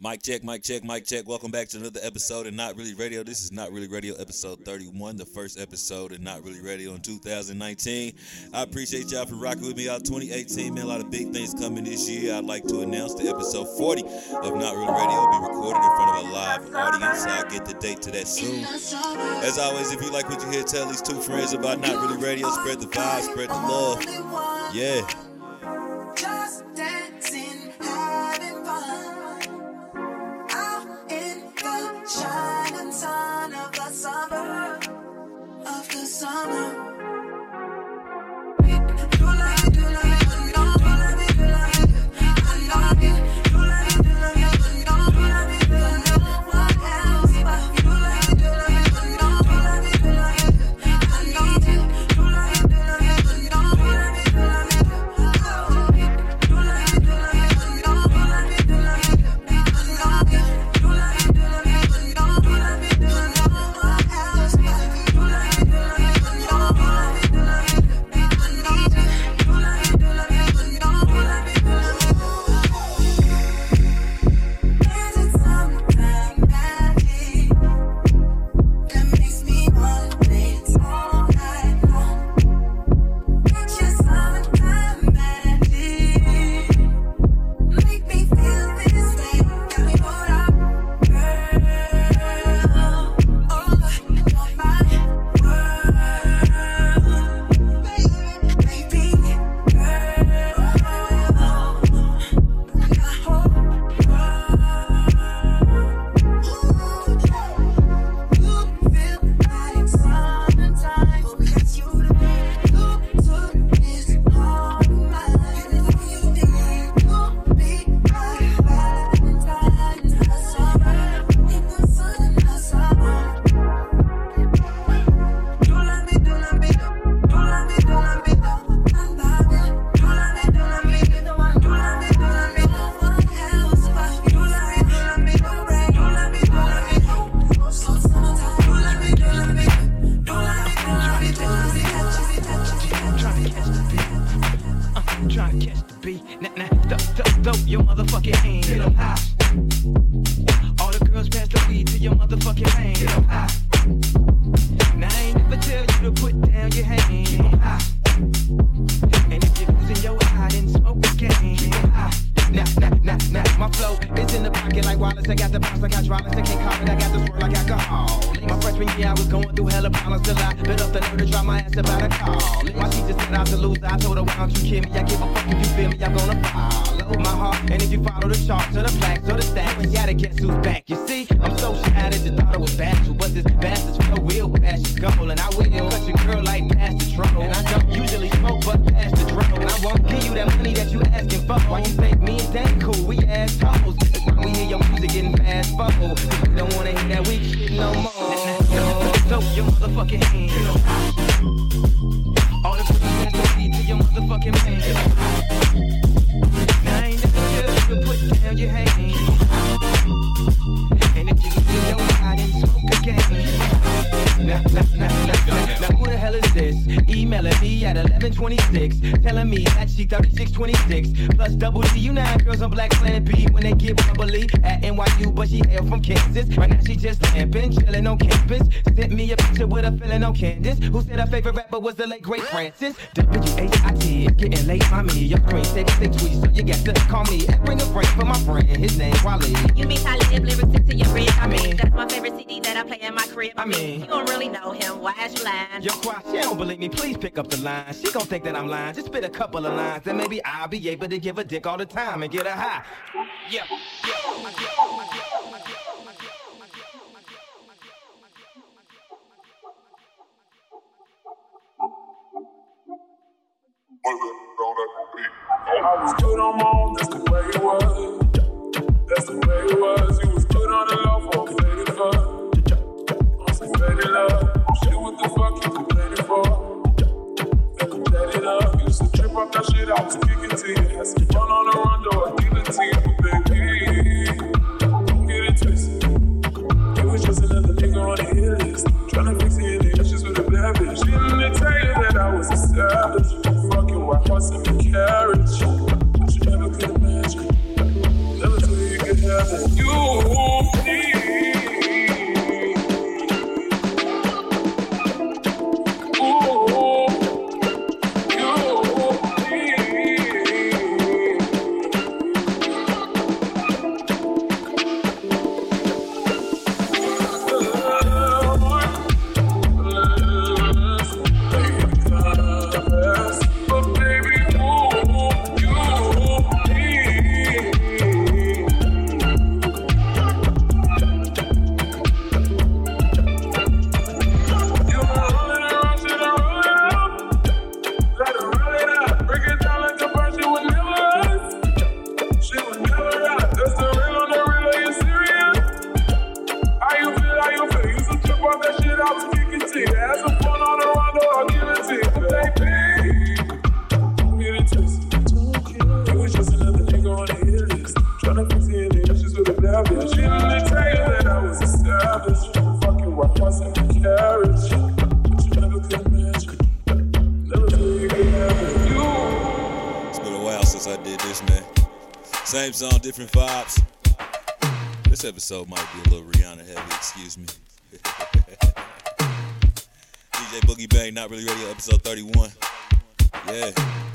Mic check, mic check, mic check. Welcome back to another episode of Not Really Radio. This is Not Really Radio episode 31, the first episode of Not Really Radio in 2019. I appreciate y'all for rocking with me out 2018. Man, a lot of big things coming this year. I'd like to announce the episode 40 of Not Really Radio will be recorded in front of a live audience. I'll get the date to that soon. As always, if you like what you hear, tell these two friends about Not Really Radio. Spread the vibe, spread the love. Yeah. With a feeling on Candace, who said her favorite rapper was the late great Francis. W-H-I-T, getting late, mommy. Your screen said say tweet, so you got to call me. And bring a break for my friend, his name Wally. You mean Talib lyrics to your rib? I mean, that's my favorite CD that I play in my crib. I mean- you don't really know him. Why is you lying? Yo, Quash, she don't believe me. Please pick up the line. She gon' think that I'm lying. Just spit a couple of lines, and maybe I'll be able to give a dick all the time and get her high. Yeah, yeah. Get, I get, I was good on my own, that's the way it was. That's the way it was. You was good on the low for. On some faded love. Shit, what the fuck you complaining for? It up. Used to trip off that shit, I was kicking to you. Some fun on the run, though, I guillotine. But baby, don't get it twisted. You was just another nigga on the hit list. Tryna fix any issues with a bad. Didn't tell you that I was a. I wasn't a carriage. you never could imagine everything could. You. same song, different vibes. This episode might be a little Rihanna heavy, excuse me. DJ Boogie Bang, Not Really Radio, episode 31. Yeah.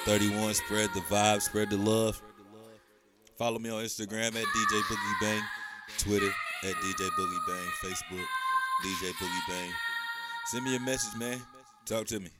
31. Spread the vibe, spread the love. Follow me on Instagram at DJ Boogie Bang, Twitter at DJ Boogie Bang, Facebook DJ Boogie Bang. Send me a message, man. Talk to me.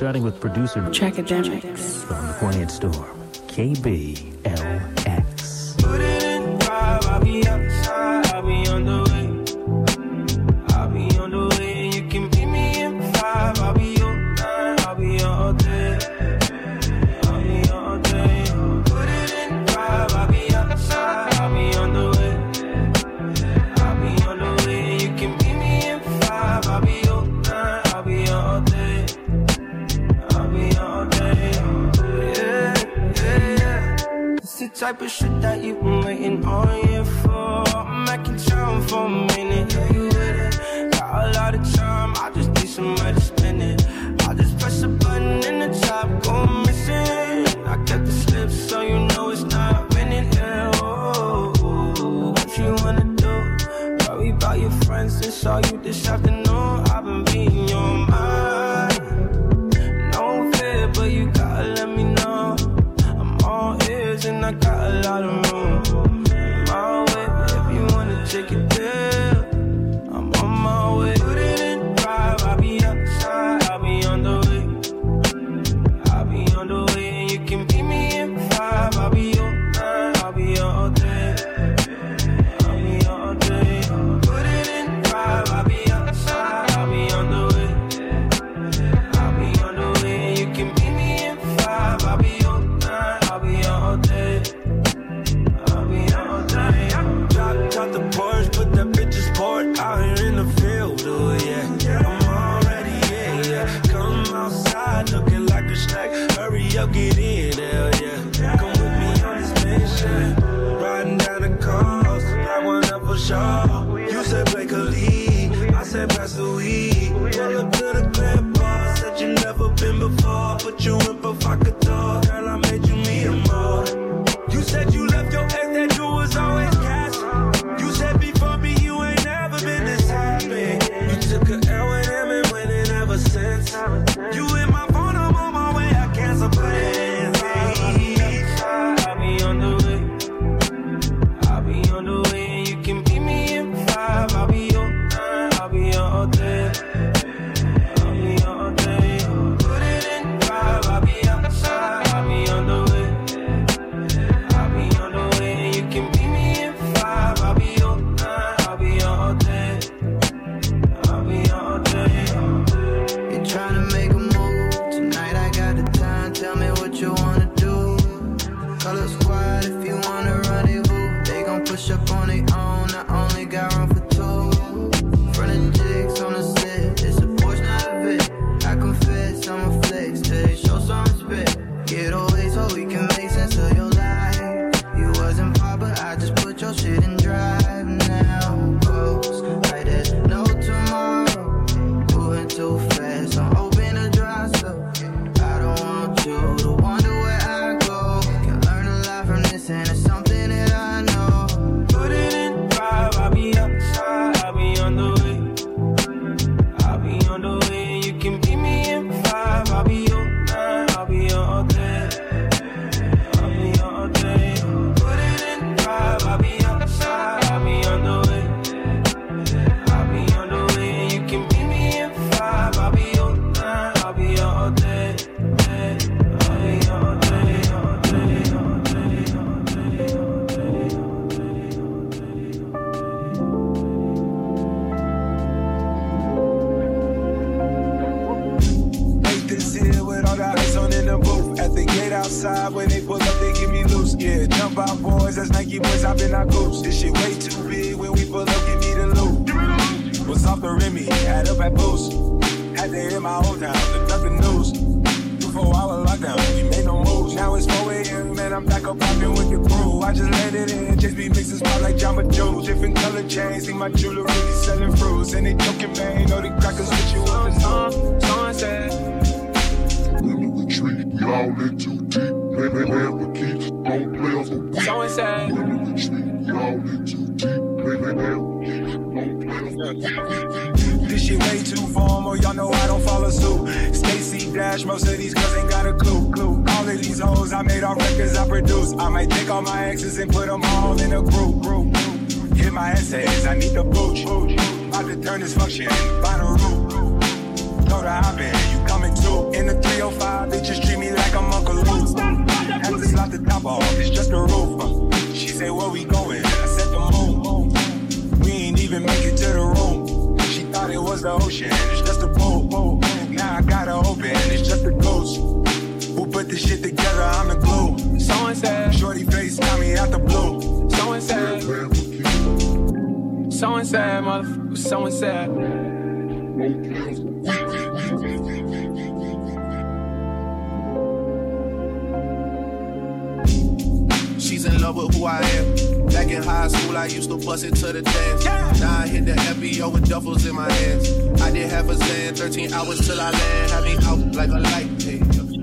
starting with producer Trackademics on the Quiet Storm, KBL. shit that you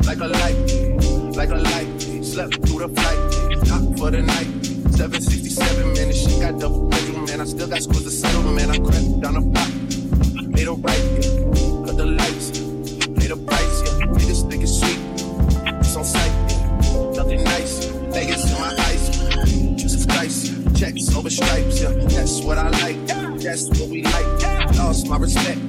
like a light, like a light. Slept through the flight, not for the night. 767 man, this shit got double bedroom, man. I still got scores to settle, man. I crept down the block, made a right, yeah. Cut the lights, paid the price, yeah. Made this nigga sweet, it's on sight, yeah. Nothing nice, Vegas in my eyes, Jesus Christ, checks over stripes, yeah. That's what I like, that's what we like. Lost my respect,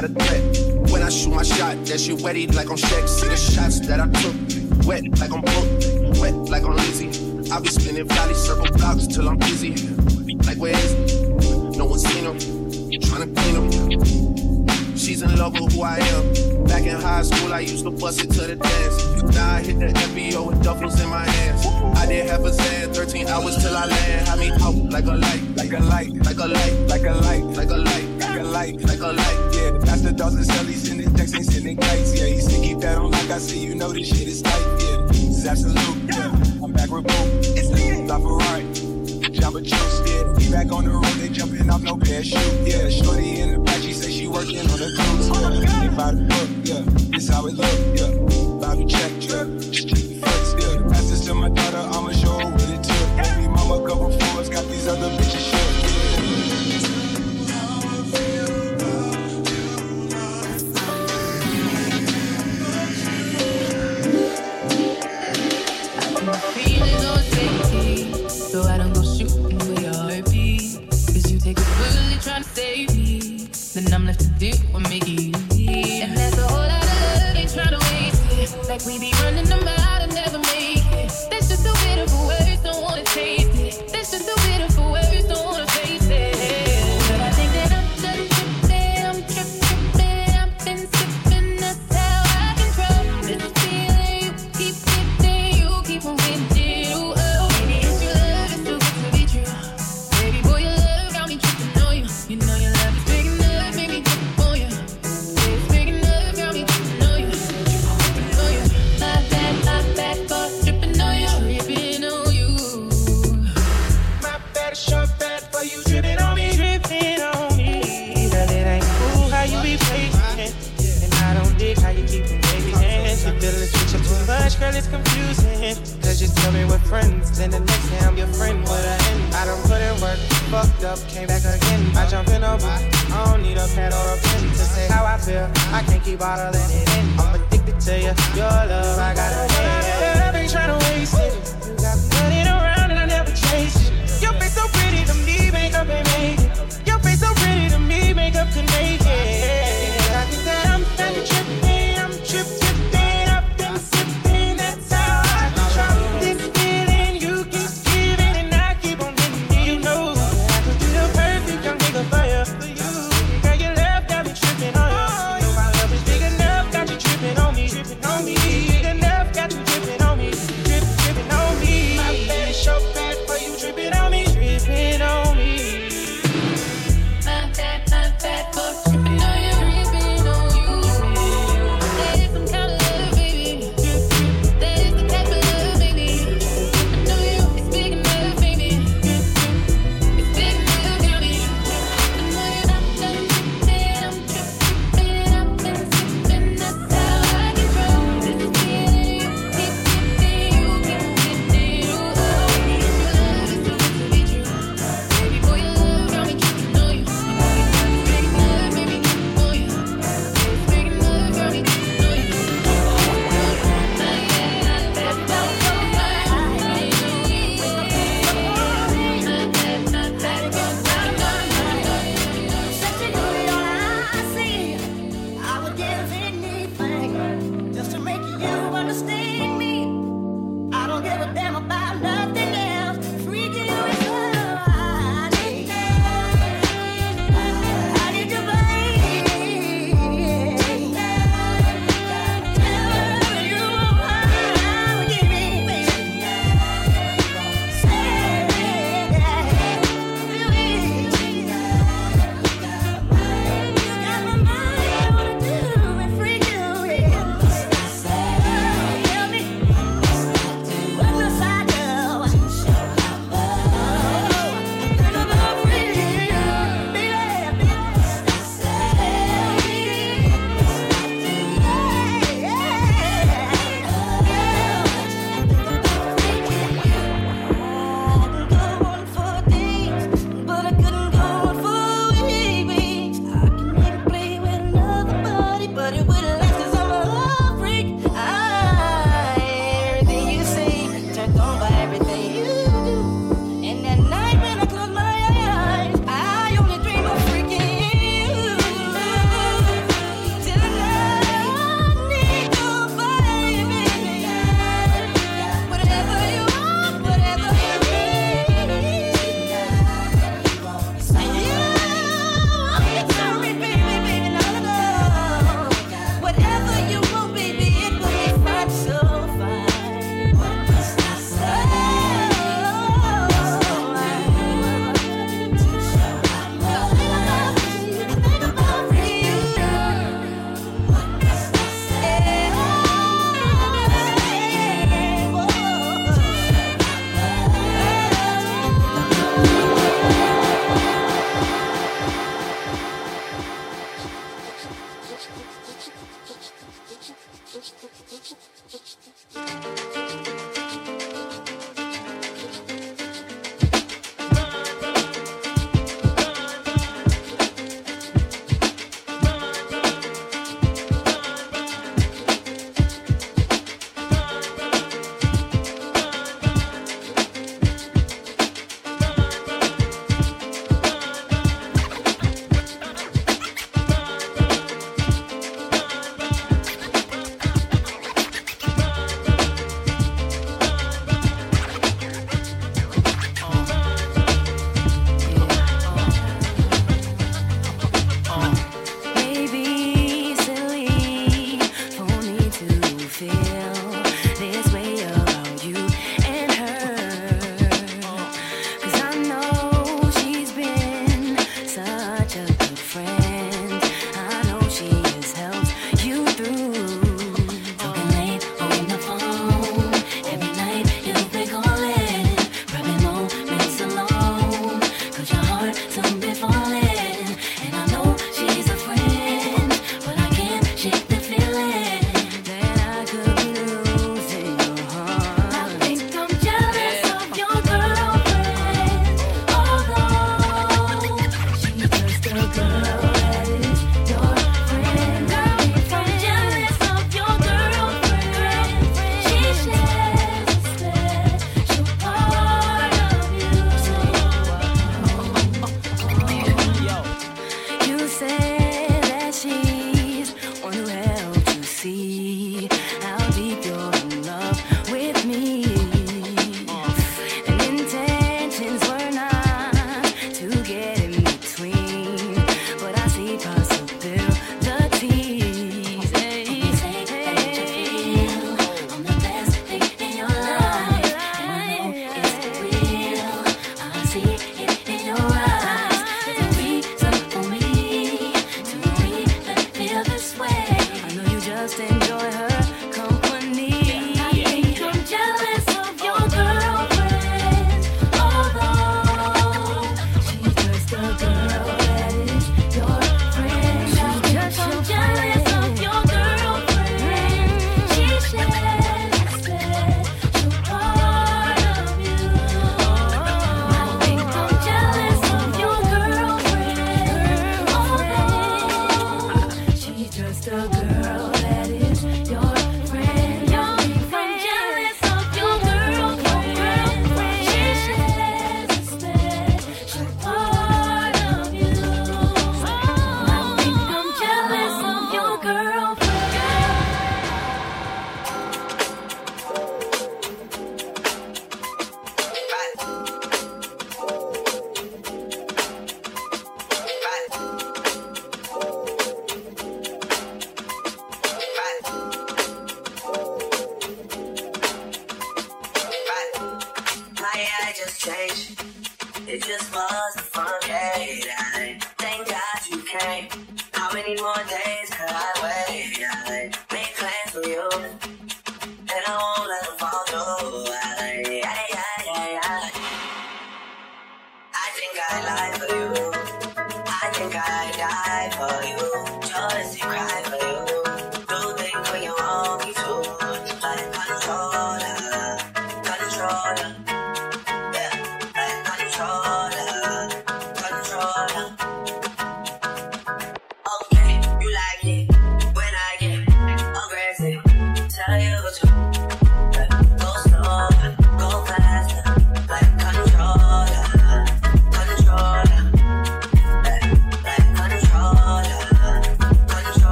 not a threat. When I shoot my shot, that shit wetty like on Shaq. See the shots that I took, wet like on Book, wet like on lazy. I be spinning valley circle blocks till I'm dizzy. Like where is he? No one's seen him. Trying to clean him. She's in love with who I am. Back in high school, I used to bust it to the dance. Now I hit the FBO with duffels in my hands. I did half a zan, 13 hours till I land. Had me out Like a light, like a light, like a light, like a light, like a light. Like a light. Yeah, the pastor doesn't sell, he's sending texts, ain't sending kites. Yeah, he said keep that on like I see, you know this shit is tight. Yeah, this is absolute. Yeah, I'm back with boom. It's lit. La Ferrari, Jamba Juice. Yeah, we back on the road, they jumping off no parachute. Yeah, shorty in the back, she say she working on the cruise. Yeah, they by the book. Yeah, this how it look. Yeah, about to check. Yeah, just check the flex. Yeah, the pastor's to my daughter, I'ma show her what it took. Baby mama cover fours, got these other I'm left to do what make it. And that's a whole lot of love, ain't trying to waste it. Like we be running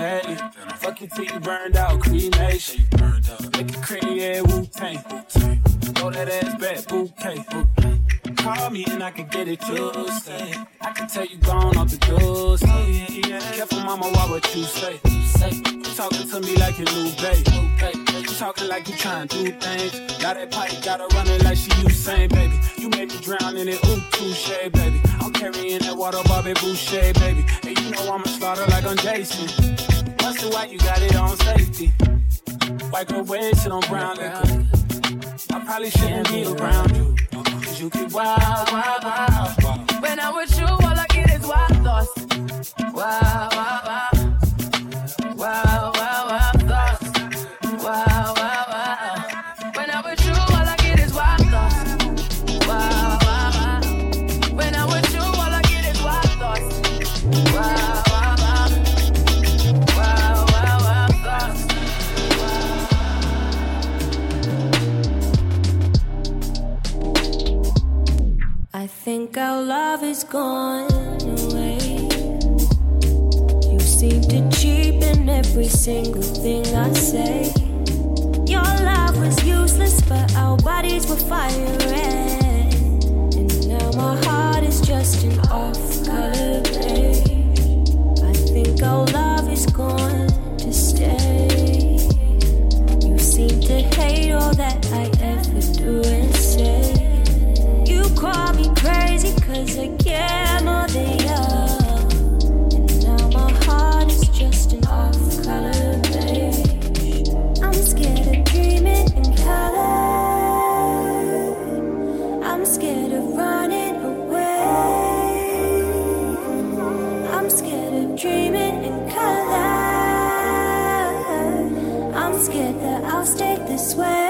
lady. Fuck you till you burned out, cremation. Make it cream, yeah, Wu Tang. Throw that ass back, bouquet. Call me and I can get it Tuesday. I can tell you gone off the doors. Oh, Careful, mama, why what you say? You talking to me like you new babe. You talking like you trying to do things. Got that pipe, gotta run it like she Usain, baby. You made me drown in it, ooh, touche, baby. I'm carrying that water, Bobby Boucher, baby. And you know I'm a slaughter like I'm Jason. The why you got it on safety? White girl wear shit on brown liquor. I probably shouldn't be around you. Cause you get wild, wild, wild. When I'm with you, all I get is wild thoughts. Wow, wow, wow. Gone away. You seem to cheapen every single thing I say. Your love was useless, but our bodies were fire red. And now my heart is just an off-color page. I think our love is going to stay. You seem to hate all that I call me crazy cause I care more than you. And now my heart is just an off-color page. I'm scared of dreaming in color. I'm scared of running away. I'm scared of dreaming in color. I'm scared that I'll stay this way.